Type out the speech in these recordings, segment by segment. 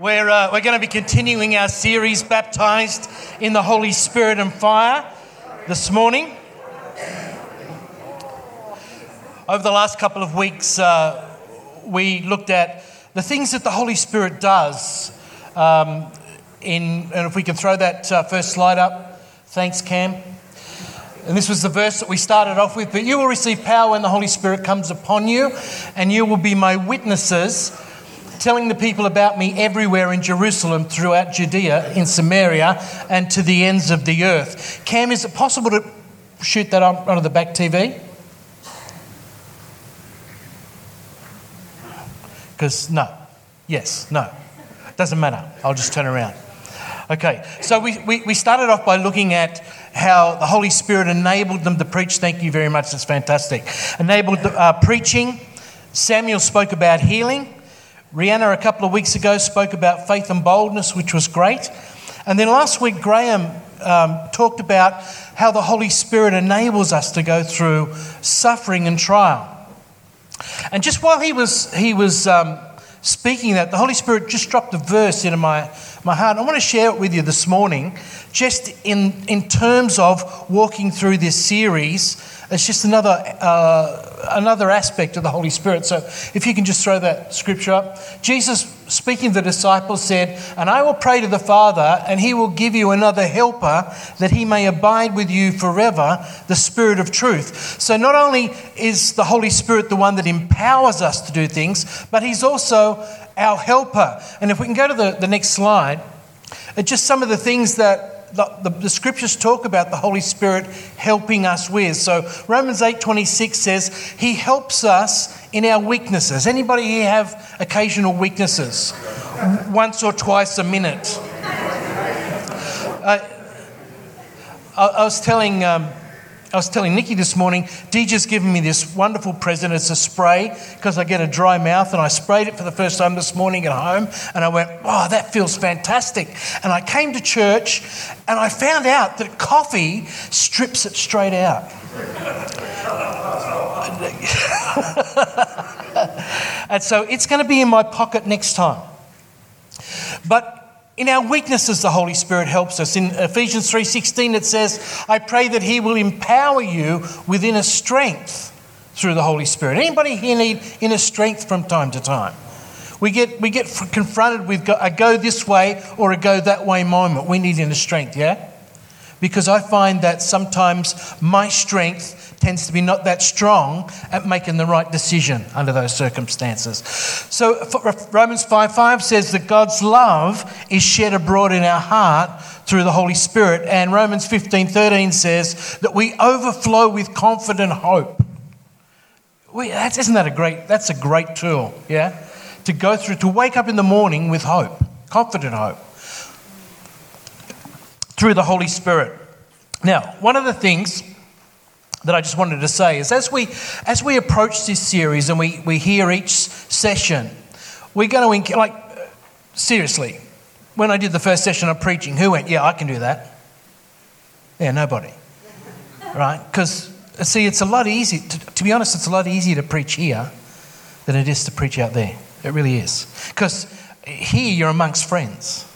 We're, uh, we're going to be continuing our series, Baptized in the Holy Spirit and Fire, this morning. Over the last couple of weeks, uh, we looked at the things that the Holy Spirit does. Um, in, and if we can throw that uh, first slide up, thanks, Cam. And this was the verse that we started off with. But you will receive power when the Holy Spirit comes upon you, and you will be my witnesses telling the people about me everywhere in Jerusalem, throughout Judea, in Samaria, and to the ends of the earth. Cam, is it possible to shoot that onto the back TV? Because no. Yes, no. Doesn't matter. I'll just turn around. Okay, so we, we, we, started off by looking at how the Holy Spirit enabled them to preach. Thank you very much, that's fantastic. Enabled uh, preaching. Samuel spoke about healing. Rihanna, a couple of weeks ago, spoke about faith and boldness, which was great. And then last week, Graham um, talked about how the Holy Spirit enables us to go through suffering and trial. And just while he was, he was um, speaking that, the Holy Spirit just dropped a verse into my, my heart. I want to share it with you this morning, just in, in terms of walking through this series it's just another, uh, another aspect of the Holy Spirit. So if you can just throw that scripture up. Jesus, speaking to the disciples, said, And I will pray to the Father, and he will give you another helper that he may abide with you forever, the Spirit of truth. So not only is the Holy Spirit the one that empowers us to do things, but he's also our helper. And if we can go to the, the next slide, it's just some of the things that the, the, the, scriptures talk about the Holy Spirit helping us with. So Romans 8:26 says he helps us in our weaknesses. Anybody here have occasional weaknesses? Once or twice a minute. Uh, I, I, was telling um, I was telling Nikki this morning, DJ's given me this wonderful present. It's a spray because I get a dry mouth, and I sprayed it for the first time this morning at home, and I went, "Oh, that feels fantastic!" And I came to church, and I found out that coffee strips it straight out. and so it's going to be in my pocket next time. But in our weaknesses, the Holy Spirit helps us. In Ephesians 3:16, it says, "I pray that He will empower you with inner strength through the Holy Spirit." Anybody here need inner strength from time to time? We get, we get confronted with a go this way or a go that way moment. We need inner strength, yeah? Because I find that sometimes my strength tends to be not that strong at making the right decision under those circumstances. So uh, Romans 5 5 says that God's love is shed abroad in our heart through the Holy Spirit. And Romans 15 13 says that we overflow with confident hope. We, that's, isn't that a great, that's a great tool, yeah? To go through, to wake up in the morning with hope, confident hope, through the Holy Spirit. Now, one of the things that I just wanted to say is as we, as we approach this series and we, we hear each session, we're going to, like, seriously, when I did the first session of preaching, who went, Yeah, I can do that? Yeah, nobody. right? Because, uh, see, it's a lot easier, to, to be honest, it's a lot easier to preach here than it is to preach out there. It really is. Because here you're amongst friends.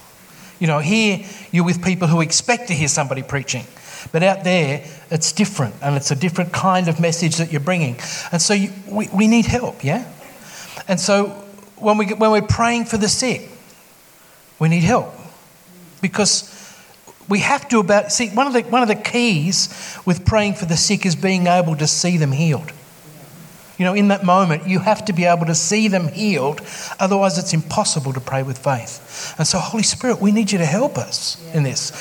You know, here you're with people who expect to hear somebody preaching. But out there, it's different and it's a different kind of message that you're bringing. And so you, we, we need help, yeah? And so when, we, when we're praying for the sick, we need help because we have to about see one of the one of the keys with praying for the sick is being able to see them healed you know in that moment you have to be able to see them healed. Otherwise it's impossible to pray with faith. And so holy spirit we need you to help us yeah. in this.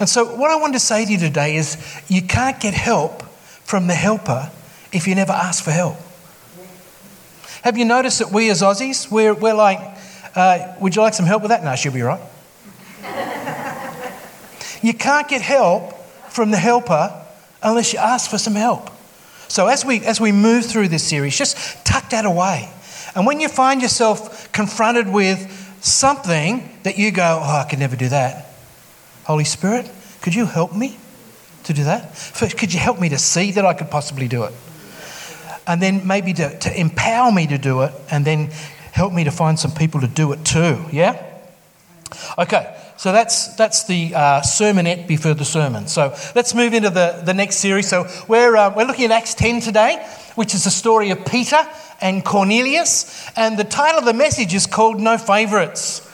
And so what i want to say to you today is you can't get help from the helper if you never ask for help. Have you noticed that we as aussies we're, we're like uh, would you like some help with that? No she'll be right. You can't get help from the helper unless you ask for some help so as we, as we move through this series, just tuck that away. And when you find yourself confronted with something that you go, oh, I could never do that, Holy Spirit, could you help me to do that? First, could you help me to see that I could possibly do it? And then maybe to, to empower me to do it, and then help me to find some people to do it too, yeah? Okay, so that's, that's the uh, sermonette before the sermon. So let's move into the, the next series. So we're, uh, we're looking at Acts 10 today, which is the story of Peter and Cornelius. And the title of the message is called No Favourites.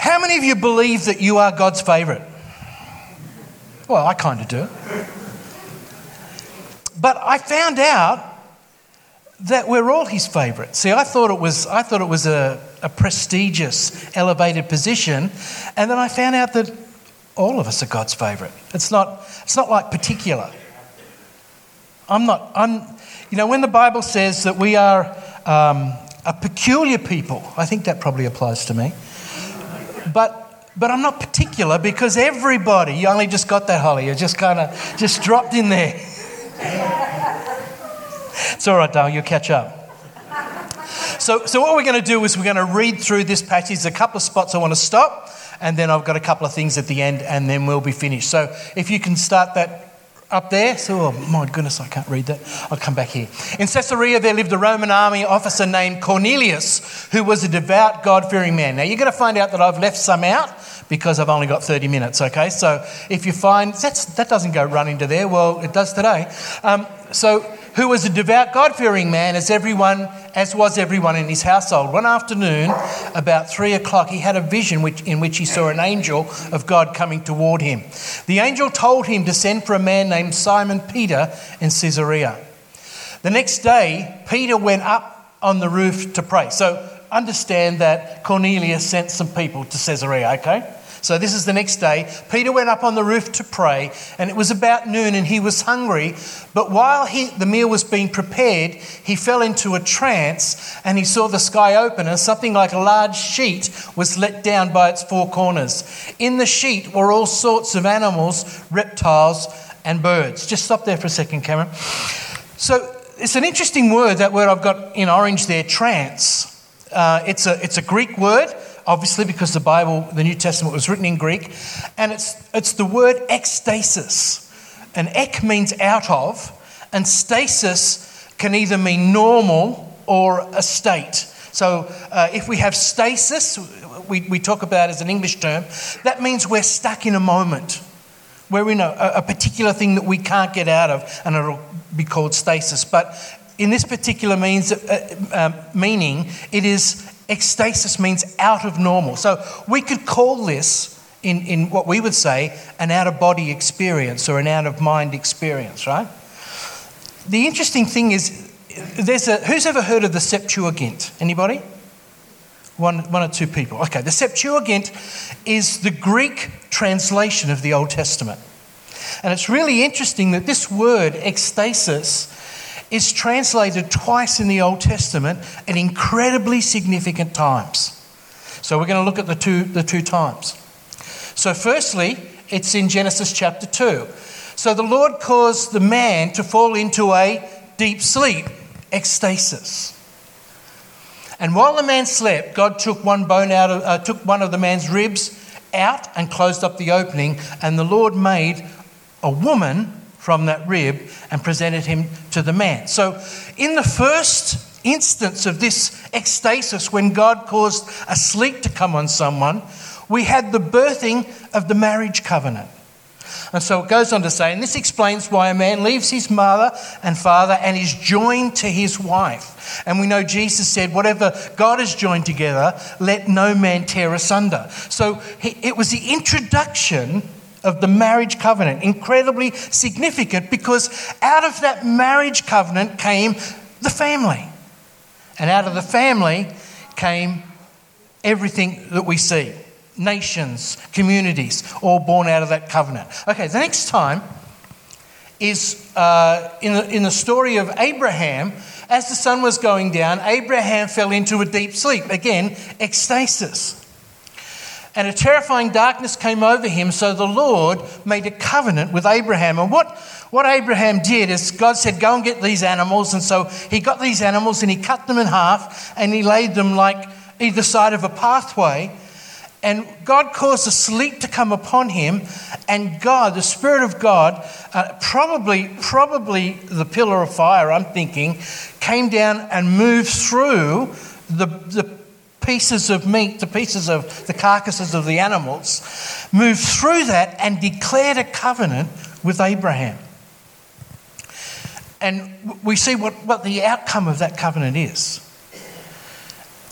How many of you believe that you are God's favourite? Well, I kind of do. But I found out that we're all his favourite. See, I thought it was, I thought it was a, a prestigious, elevated position, and then I found out that all of us are God's favourite. It's not, it's not like particular. I'm not, I'm, you know, when the Bible says that we are um, a peculiar people, I think that probably applies to me. But, but I'm not particular because everybody, you only just got that, Holly, you just kind of just dropped in there. It's all right, Dale, you'll catch up. So, so what we're going to do is we're going to read through this passage. There's a couple of spots I want to stop, and then I've got a couple of things at the end, and then we'll be finished. So if you can start that up there. So, oh my goodness, I can't read that. I'll come back here. In Caesarea, there lived a Roman army officer named Cornelius, who was a devout, God fearing man. Now, you're going to find out that I've left some out because I've only got 30 minutes, okay? So, if you find that doesn't go run into there, well, it does today. Um, so, who was a devout, God fearing man, as everyone, as was everyone in his household. One afternoon, about three o'clock, he had a vision which, in which he saw an angel of God coming toward him. The angel told him to send for a man named Simon Peter in Caesarea. The next day, Peter went up on the roof to pray. So understand that Cornelius sent some people to Caesarea, okay? So this is the next day. Peter went up on the roof to pray, and it was about noon, and he was hungry. But while he, the meal was being prepared, he fell into a trance, and he saw the sky open, and something like a large sheet was let down by its four corners. In the sheet were all sorts of animals, reptiles, and birds. Just stop there for a second, Cameron. So it's an interesting word, that word I've got in orange there, trance. Uh, it's, a, it's a Greek word obviously, because the Bible, the New Testament, was written in Greek. And it's, it's the word ekstasis. And ek means out of, and stasis can either mean normal or a state. So uh, if we have stasis, we, we talk about as an English term, that means we're stuck in a moment. We're in a, a particular thing that we can't get out of, and it'll be called stasis. But in this particular means, uh, uh, meaning, it is Ekstasis means out of normal. So we could call this, in, in what we would say, an out of body experience or an out of mind experience, right? The interesting thing is, there's a, who's ever heard of the Septuagint? Anybody? One, one or two people. Okay, the Septuagint is the Greek translation of the Old Testament. And it's really interesting that this word, ekstasis, is translated twice in the Old Testament at incredibly significant times. So we're going to look at the two, the two times. So, firstly, it's in Genesis chapter 2. So the Lord caused the man to fall into a deep sleep, ekstasis. And while the man slept, God took one bone out of, uh, took one of the man's ribs out and closed up the opening, and the Lord made a woman from that rib and presented him to the man. So, in the first instance of this ekstasis, when God caused a sleep to come on someone, we had the birthing of the marriage covenant. And so it goes on to say, and this explains why a man leaves his mother and father and is joined to his wife. And we know Jesus said, whatever God has joined together, let no man tear asunder. So it was the introduction of the marriage covenant. Incredibly significant because out of that marriage covenant came the family. And out of the family came everything that we see nations, communities, all born out of that covenant. Okay, the next time is uh, in, the, in the story of Abraham. As the sun was going down, Abraham fell into a deep sleep. Again, ekstasis and a terrifying darkness came over him. So the Lord made a covenant with Abraham. And what, what Abraham did is God said, Go and get these animals. And so he got these animals and he cut them in half and he laid them like either side of a pathway. And God caused a sleep to come upon him, and God, the Spirit of God, uh, probably, probably the pillar of fire, I'm thinking, came down and moved through the, the pieces of meat, the pieces of the carcasses of the animals, moved through that and declared a covenant with Abraham. And we see what, what the outcome of that covenant is.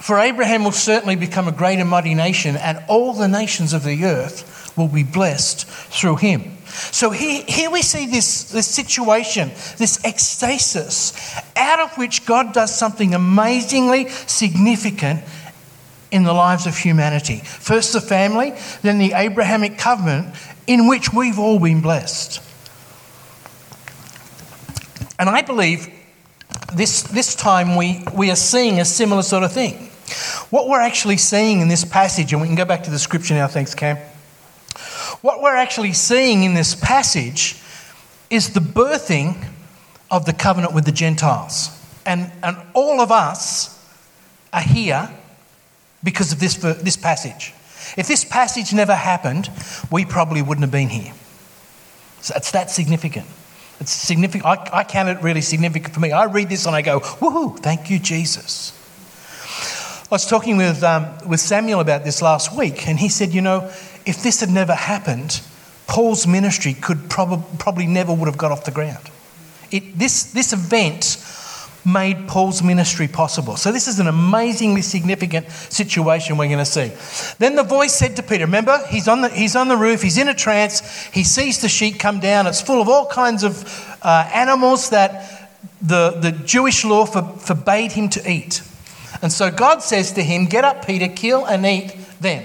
For Abraham will certainly become a great and mighty nation, and all the nations of the earth will be blessed through him. So here, here we see this, this situation, this ekstasis, out of which God does something amazingly significant in the lives of humanity. First the family, then the Abrahamic covenant, in which we've all been blessed. And I believe this, this time we, we are seeing a similar sort of thing. What we're actually seeing in this passage, and we can go back to the scripture now, thanks, Cam. What we're actually seeing in this passage is the birthing of the covenant with the Gentiles. And, and all of us are here because of this, this passage. If this passage never happened, we probably wouldn't have been here. So it's that significant. It's significant. I, I count it really significant for me. I read this and I go, woohoo, thank you, Jesus. I was talking with, um, with Samuel about this last week, and he said, you know, if this had never happened, Paul's ministry could prob- probably never would have got off the ground. It, this, this event made Paul's ministry possible. So, this is an amazingly significant situation we're going to see. Then the voice said to Peter, Remember, he's on the, he's on the roof, he's in a trance, he sees the sheet come down. It's full of all kinds of uh, animals that the, the Jewish law for, forbade him to eat. And so God says to him, Get up, Peter, kill and eat them.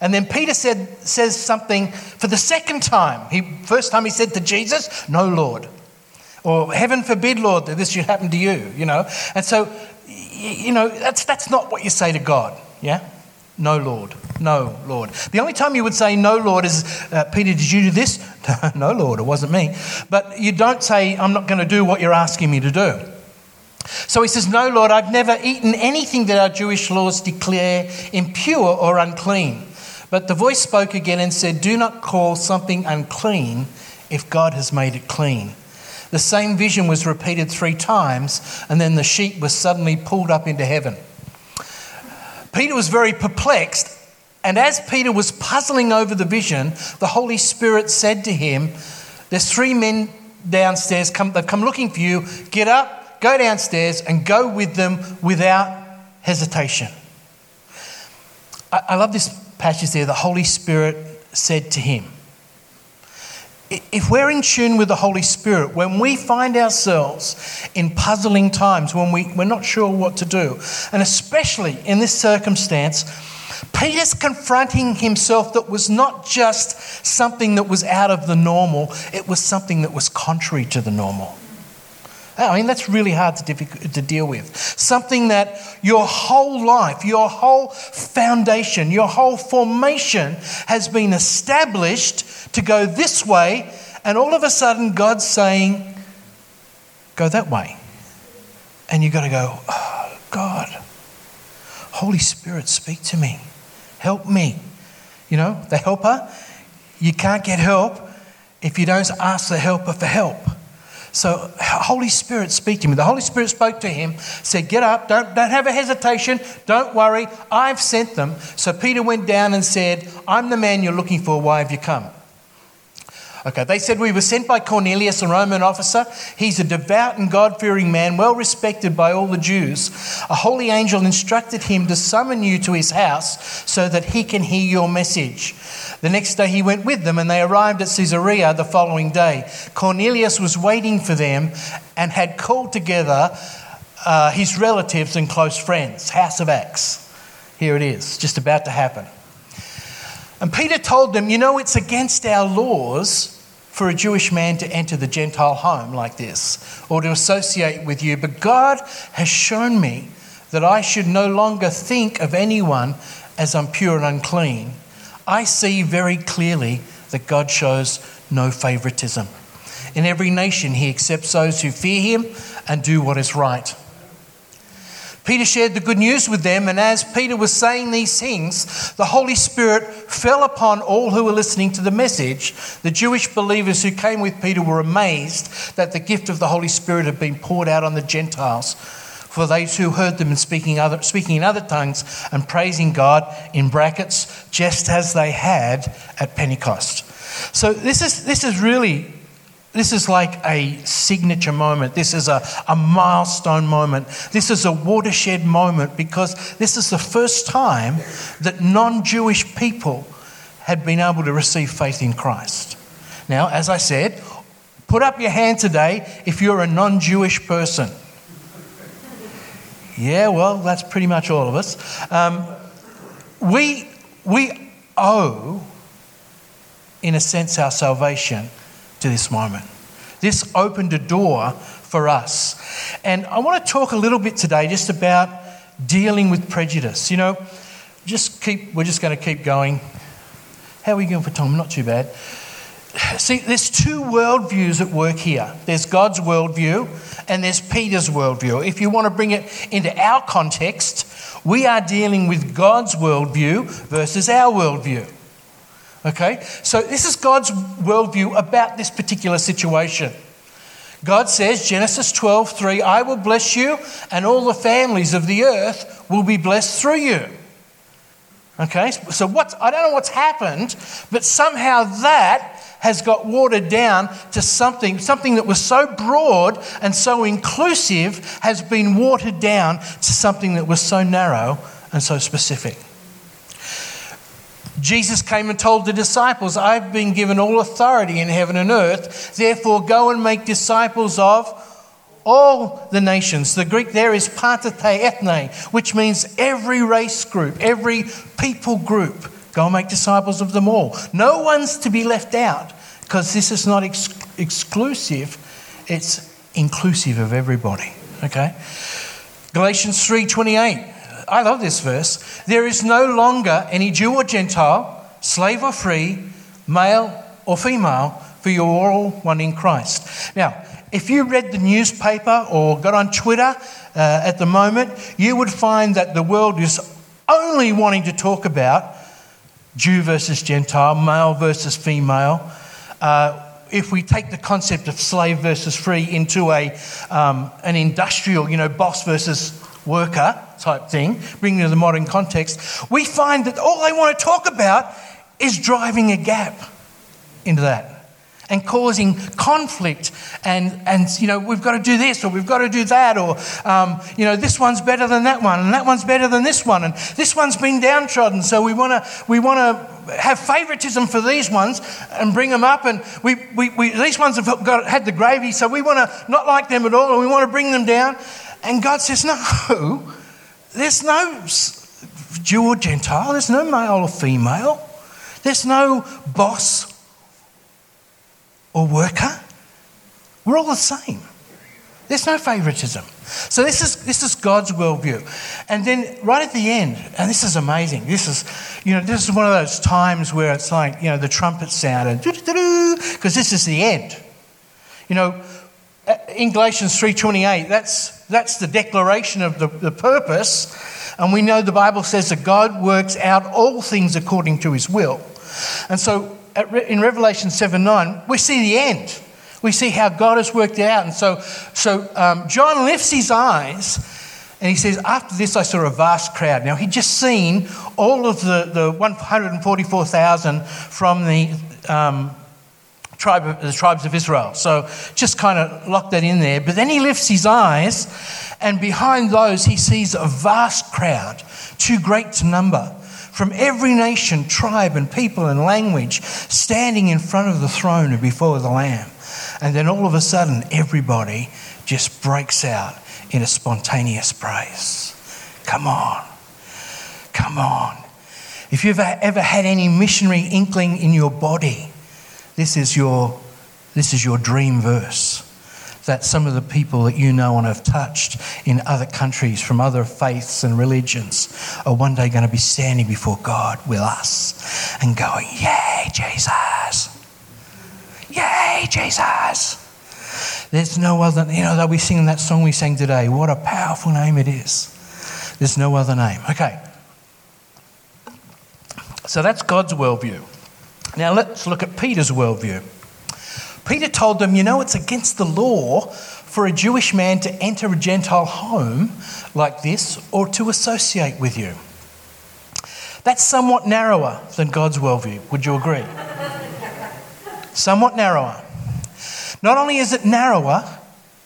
And then Peter said, says something for the second time. He, first time he said to Jesus, No, Lord. Or heaven forbid, Lord, that this should happen to you, you know. And so, you know, that's, that's not what you say to God, yeah? No, Lord. No, Lord. The only time you would say no, Lord, is uh, Peter, did you do this? no, Lord, it wasn't me. But you don't say, I'm not going to do what you're asking me to do. So he says, No, Lord, I've never eaten anything that our Jewish laws declare impure or unclean. But the voice spoke again and said, Do not call something unclean if God has made it clean. The same vision was repeated three times, and then the sheep was suddenly pulled up into heaven. Peter was very perplexed, and as Peter was puzzling over the vision, the Holy Spirit said to him, There's three men downstairs, come, they've come looking for you. Get up, go downstairs, and go with them without hesitation. I, I love this passage there. The Holy Spirit said to him, if we're in tune with the Holy Spirit, when we find ourselves in puzzling times, when we, we're not sure what to do, and especially in this circumstance, Peter's confronting himself that was not just something that was out of the normal, it was something that was contrary to the normal. Oh, I mean, that's really hard to, to, deal with. Something that your whole life, your whole foundation, your whole formation has been established to go this way, and all of a sudden God's saying, go that way. And you've got to go, oh, God, Holy Spirit, speak to me. Help me. You know, the helper, you can't get help if you don't ask the helper for help. So, Holy Spirit, speak to me. The Holy Spirit spoke to him, said, Get up, don't, don't have a hesitation, don't worry, I've sent them. So, Peter went down and said, I'm the man you're looking for, why have you come? Okay, they said, We were sent by Cornelius, a Roman officer. He's a devout and God fearing man, well respected by all the Jews. A holy angel instructed him to summon you to his house so that he can hear your message. The next day he went with them, and they arrived at Caesarea the following day. Cornelius was waiting for them and had called together uh, his relatives and close friends. House of Acts. Here it is, just about to happen. And Peter told them, You know, it's against our laws for a Jewish man to enter the Gentile home like this or to associate with you, but God has shown me that I should no longer think of anyone as impure and unclean. I see very clearly that God shows no favoritism. In every nation, he accepts those who fear him and do what is right. Peter shared the good news with them, and as Peter was saying these things, the Holy Spirit fell upon all who were listening to the message. The Jewish believers who came with Peter were amazed that the gift of the Holy Spirit had been poured out on the Gentiles, for those who heard them and speaking, other, speaking in other tongues and praising God in brackets, just as they had at Pentecost. So this is, this is really this is like a signature moment. This is a, a milestone moment. This is a watershed moment because this is the first time that non Jewish people had been able to receive faith in Christ. Now, as I said, put up your hand today if you're a non Jewish person. Yeah, well, that's pretty much all of us. Um, we, we owe, in a sense, our salvation to this moment. This opened a door for us. And I want to talk a little bit today just about dealing with prejudice. You know, just keep, we're just going to keep going. How are we going for time? Not too bad. See, there's two worldviews at work here. There's God's worldview and there's Peter's worldview. If you want to bring it into our context, we are dealing with God's worldview versus our worldview. Okay? So this is God's worldview about this particular situation. God says, Genesis 12, 3, I will bless you, and all the families of the earth will be blessed through you. Okay, so what's, I don't know what's happened, but somehow that has got watered down to something, something that was so broad and so inclusive has been watered down to something that was so narrow and so specific. Jesus came and told the disciples, I've been given all authority in heaven and earth, therefore go and make disciples of all the nations. The Greek there is panta ta ethne, which means every race group, every people group. Go and make disciples of them all. No one's to be left out because this is not ex- exclusive, it's inclusive of everybody. Okay? Galatians 3:28 I love this verse. There is no longer any Jew or Gentile, slave or free, male or female, for you are all one in Christ. Now, if you read the newspaper or got on Twitter uh, at the moment, you would find that the world is only wanting to talk about Jew versus Gentile, male versus female. Uh, if we take the concept of slave versus free into a, um, an industrial, you know, boss versus worker type thing, bringing it to the modern context, we find that all they want to talk about is driving a gap into that and causing conflict and, and you know we've got to do this or we've got to do that or um, you know this one's better than that one and that one's better than this one and this one's been downtrodden. So we want to we want to have favoritism for these ones and bring them up and we, we, we these ones have got, had the gravy. So we want to not like them at all and we want to bring them down. And God says, No, there's no Jew or Gentile, there's no male or female, there's no boss or worker. We're all the same. There's no favoritism. So this is this is God's worldview. And then right at the end, and this is amazing. This is, you know, this is one of those times where it's like, you know, the trumpet sounded because this is the end. You know, in Galatians 3:28, that's, that's the declaration of the, the purpose. And we know the Bible says that God works out all things according to his will. And so in Revelation 7 9, we see the end. We see how God has worked it out. And so, so um, John lifts his eyes and he says, After this, I saw a vast crowd. Now, he'd just seen all of the, the 144,000 from the um, tribe of, the tribes of Israel. So just kind of lock that in there. But then he lifts his eyes, and behind those, he sees a vast crowd, too great to number, from every nation, tribe, and people and language, standing in front of the throne and before the Lamb. And then all of a sudden, everybody just breaks out in a spontaneous praise. Come on. Come on. If you've ever had any missionary inkling in your body, this is your, this is your dream verse that some of the people that you know and have touched in other countries from other faiths and religions are one day going to be standing before God with us and going, Yay, Jesus! Yay, Jesus! There's no other, you know, they'll be singing that song we sang today. What a powerful name it is. There's no other name. Okay. So that's God's worldview. Now let's look at Peter's worldview. Peter told them, you know, it's against the law for a Jewish man to enter a Gentile home like this or to associate with you. That's somewhat narrower than God's worldview. Would you agree? somewhat narrower. Not only is it narrower,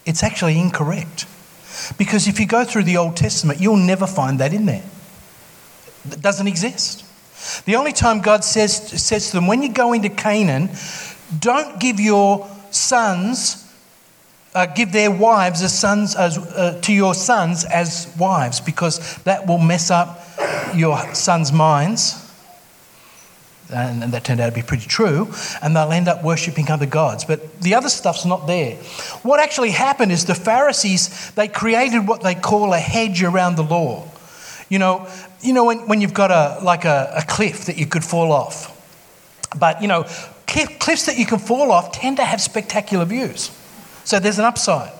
it's actually incorrect. Because if you go through the Old Testament, you'll never find that in there. It doesn't exist. The only time God says, says to them, when you go into Canaan, don't give your sons, uh, give their wives as sons as, uh, to your sons as wives, because that will mess up your sons' minds. And, and that turned out to be pretty true, and they'll end up worshipping other gods. But the other stuff's not there. What actually happened is the Pharisees, they created what they call a hedge around the law. You know, you know when, when you've got a, like a, a cliff that you could fall off. But, you know, cliffs that you can fall off tend to have spectacular views. So there's an upside.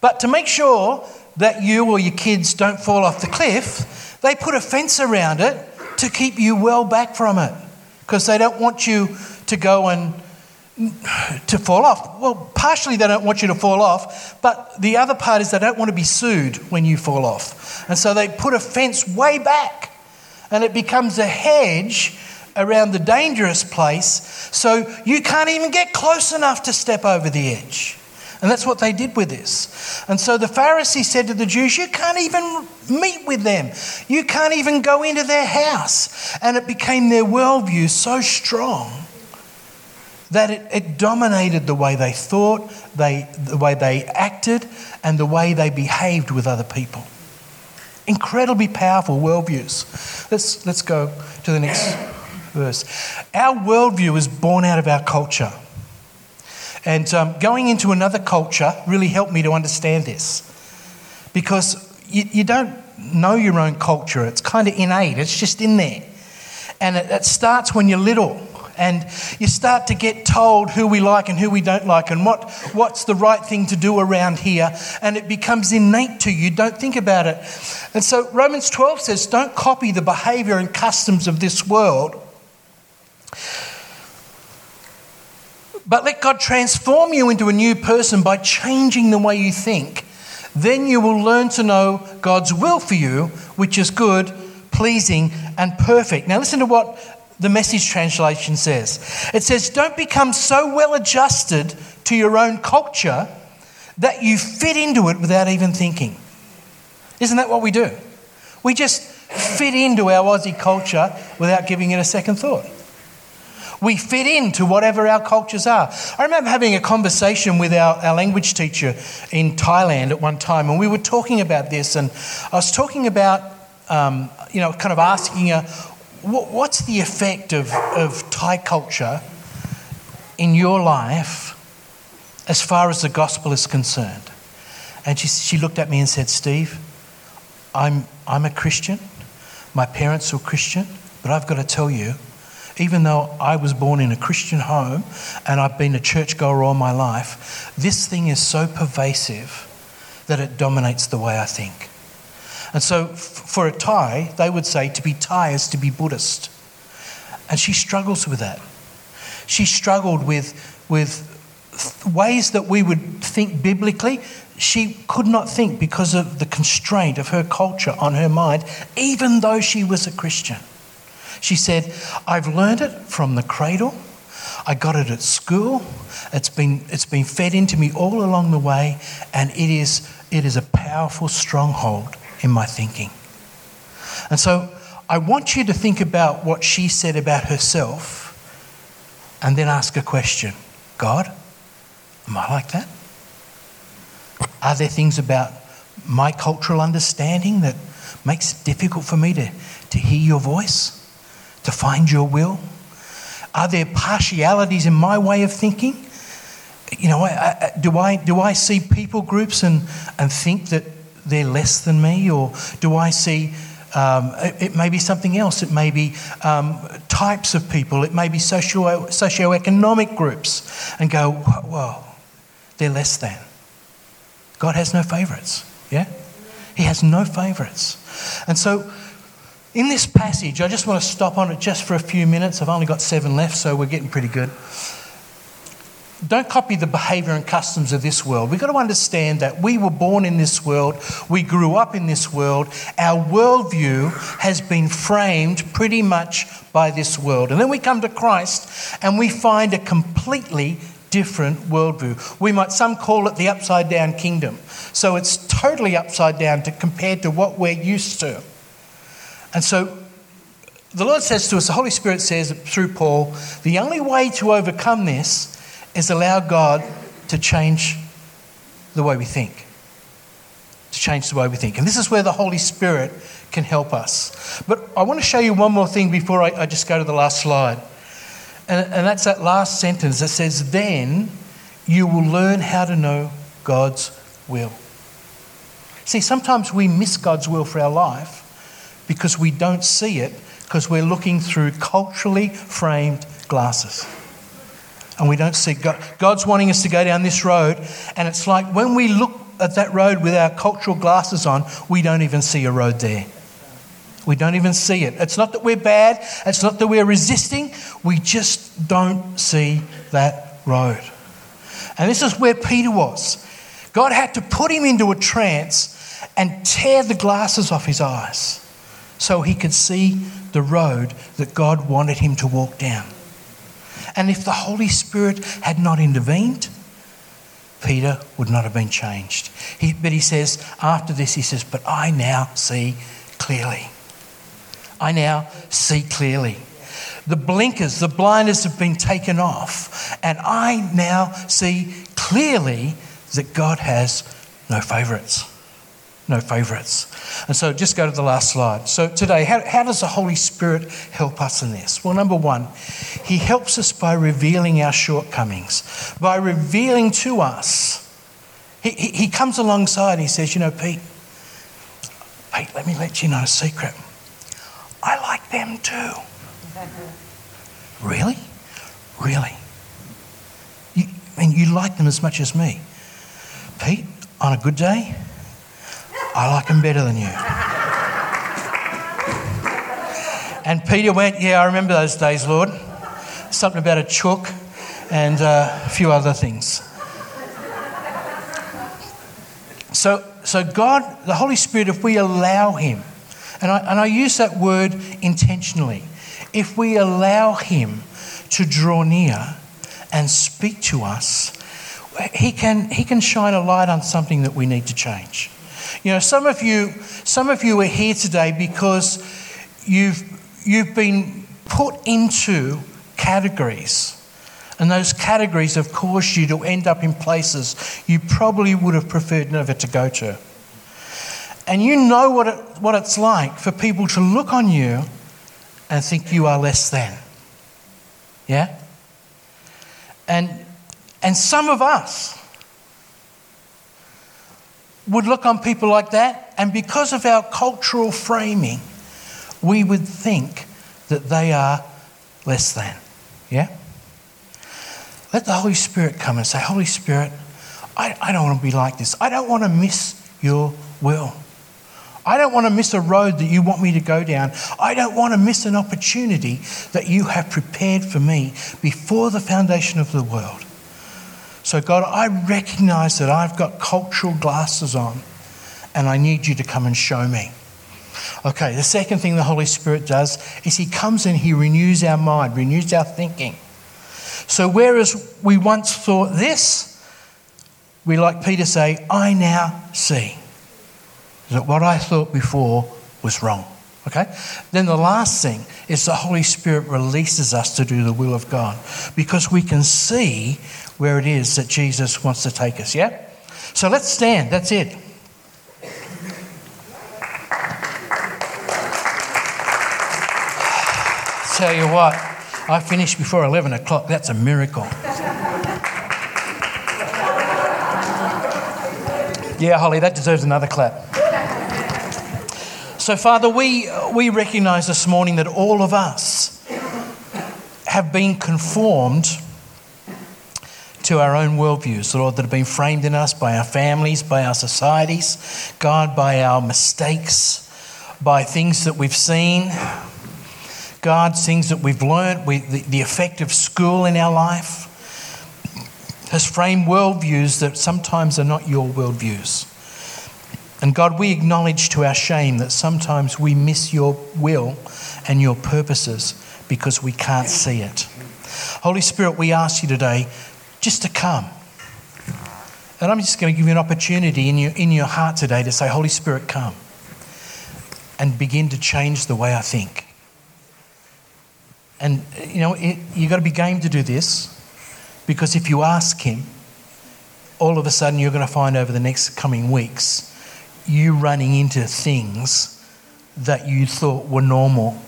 But to make sure that you or your kids don't fall off the cliff, they put a fence around it to keep you well back from it because they don't want you to go and to fall off. Well, partially they don't want you to fall off, but the other part is they don't want to be sued when you fall off. And so they put a fence way back and it becomes a hedge around the dangerous place so you can't even get close enough to step over the edge. And that's what they did with this. And so the Pharisee said to the Jews, You can't even meet with them. You can't even go into their house. And it became their worldview so strong that it, it dominated the way they thought, they, the way they acted, and the way they behaved with other people. Incredibly powerful worldviews. Let's, let's go to the next verse. Our worldview is born out of our culture. And um, going into another culture really helped me to understand this because you, you don't know your own culture, it's kind of innate, it's just in there. And it, it starts when you're little and you start to get told who we like and who we don't like and what, what's the right thing to do around here, and it becomes innate to you. Don't think about it. And so Romans 12 says, Don't copy the behavior and customs of this world But let God transform you into a new person by changing the way you think. Then you will learn to know God's will for you, which is good, pleasing, and perfect. Now, listen to what the message translation says it says, Don't become so well adjusted to your own culture that you fit into it without even thinking. Isn't that what we do? We just fit into our Aussie culture without giving it a second thought. We fit into whatever our cultures are. I remember having a conversation with our, our language teacher in Thailand at one time, and we were talking about this, and I was talking about, um, you know, kind of asking her, what's the effect of, of Thai culture in your life as far as the gospel is concerned? And she, she looked at me and said, Steve, I'm, I'm a Christian. My parents were Christian, but I've got to tell you, even though I was born in a Christian home and I've been a churchgoer all my life, this thing is so pervasive that it dominates the way I think. And so, for a Thai, they would say to be Thai is to be Buddhist. And she struggles with that. She struggled with, with ways that we would think biblically. She could not think because of the constraint of her culture on her mind, even though she was a Christian. She said, I've learned it from the cradle. I got it at school. It's been, it's been fed into me all along the way, and it is, it is a powerful stronghold in my thinking. And so I want you to think about what she said about herself and then ask a question God, am I like that? Are there things about my cultural understanding that makes it difficult for me to, to hear your voice? to find your will? Are there partialities in my way of thinking? You know, I, I, do, I, do I see people groups and, and think that they're less than me? Or do I see um, it, it, may be something else. It may be um, types of people. It may be socio socioeconomic groups, and go, well, they're less than. God has no favourites. Yeah, He has no favourites, and so in this passage, I just want to stop on it just for a few minutes. I've only got seven left, so we're getting pretty good. Don't copy the behavior and customs of this world. We've got to understand that we were born in this world, we grew up in this world, our worldview has been framed pretty much by this world. And then we come to Christ and we find a completely different worldview. We might, some call it the upside down kingdom. So it's totally upside down to, compared to what we're used to. And so the Lord says to us, the Holy Spirit says through Paul, the only way to overcome this is allow God to change the way we think. To change the way we think. And this is where the Holy Spirit can help us. But I want to show you one more thing before I, I just go to the last slide. And, and that's that last sentence that says, Then you will learn how to know God's will. See, sometimes we miss God's will for our life because we don't see it because we're looking through culturally framed glasses. And we don't see God. God's wanting us to go down this road, and it's like when we look at that road with our cultural glasses on, we don't even see a road there. We don't even see it. It's not that we're bad, it's not that we're resisting, we just don't see that road. And this is where Peter was. God had to put him into a trance and tear the glasses off his eyes so he could see the road that God wanted him to walk down. And if the Holy Spirit had not intervened, Peter would not have been changed. He, but he says, after this, he says, But I now see clearly. I now see clearly. The blinkers, the blinders have been taken off, and I now see clearly that God has no favourites. No favourites. And so just go to the last slide. So today, how, how does the Holy Spirit help us in this? Well, number one, He helps us by revealing our shortcomings, by revealing to us. He, he, he comes alongside and He says, You know, Pete, Pete, let me let you know a secret. I like them too. really? Really? You, I mean, you like them as much as me. Pete, on a good day, I like them better than you. And Peter went, Yeah, I remember those days, Lord. Something about a chook and uh, a few other things. So, so God, the Holy Spirit, if we allow Him, and I, and I use that word intentionally. If we allow Him to draw near and speak to us, he can, he can shine a light on something that we need to change. You know, some of you, some of you are here today because you've, you've been put into categories. And those categories have caused you to end up in places you probably would have preferred never to go to. And you know what, it, what it's like for people to look on you and think you are less than. Yeah? And, and some of us would look on people like that, and because of our cultural framing, we would think that they are less than. Yeah? Let the Holy Spirit come and say, Holy Spirit, I, I don't want to be like this. I don't want to miss your will. I don't want to miss a road that you want me to go down. I don't want to miss an opportunity that you have prepared for me before the foundation of the world. So, God, I recognize that I've got cultural glasses on and I need you to come and show me. Okay, the second thing the Holy Spirit does is He comes and He renews our mind, renews our thinking. So, whereas we once thought this, we, like Peter, say, I now see that what I thought before was wrong. Okay? Then the last thing is the Holy Spirit releases us to do the will of God because we can see where it is that Jesus wants to take us. Yeah? So let's stand. That's it. Tell you what, I finished before 11 o'clock. That's a miracle. Yeah, Holly, that deserves another clap. So, Father, we, we recognize this morning that all of us have been conformed to our own worldviews, Lord, that have been framed in us by our families, by our societies, God, by our mistakes, by things that we've seen, God, things that we've learned, we, the, the effect of school in our life. has framed worldviews that sometimes are not your worldviews. And God, we acknowledge to our shame that sometimes we miss your will and your purposes because we can't see it. Holy Spirit, we ask you today just to come. And I'm just going to give you an opportunity in your, in your heart today to say, Holy Spirit, come and begin to change the way I think. And, you know, it, you've got to be game to do this because if you ask Him, all of a sudden you're going to find over the next coming weeks you running into things that you thought were normal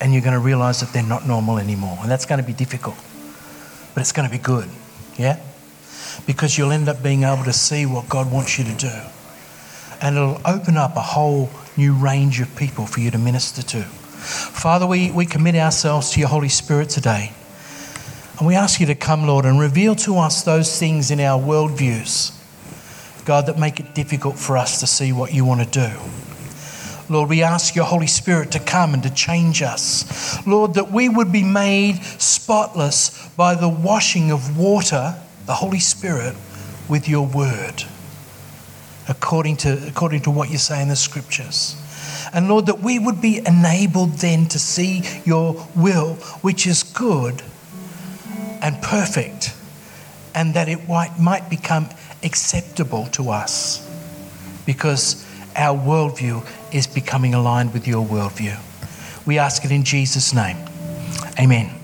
and you're going to realize that they're not normal anymore. And that's going to be difficult, but it's going to be good. Yeah? Because you'll end up being able to see what God wants you to do. And it'll open up a whole new range of people for you to minister to. Father, we, we commit ourselves to your Holy Spirit today. And we ask you to come, Lord, and reveal to us those things in our worldviews, God, that make it difficult for us to see what you want to do. Lord, we ask your Holy Spirit to come and to change us. Lord, that we would be made spotless by the washing of water, the Holy Spirit, with your word, according to, according to what you say in the scriptures. And Lord, that we would be enabled then to see your will, which is good and perfect, and that it might become acceptable to us because our worldview is becoming aligned with your worldview. We ask it in Jesus' name. Amen.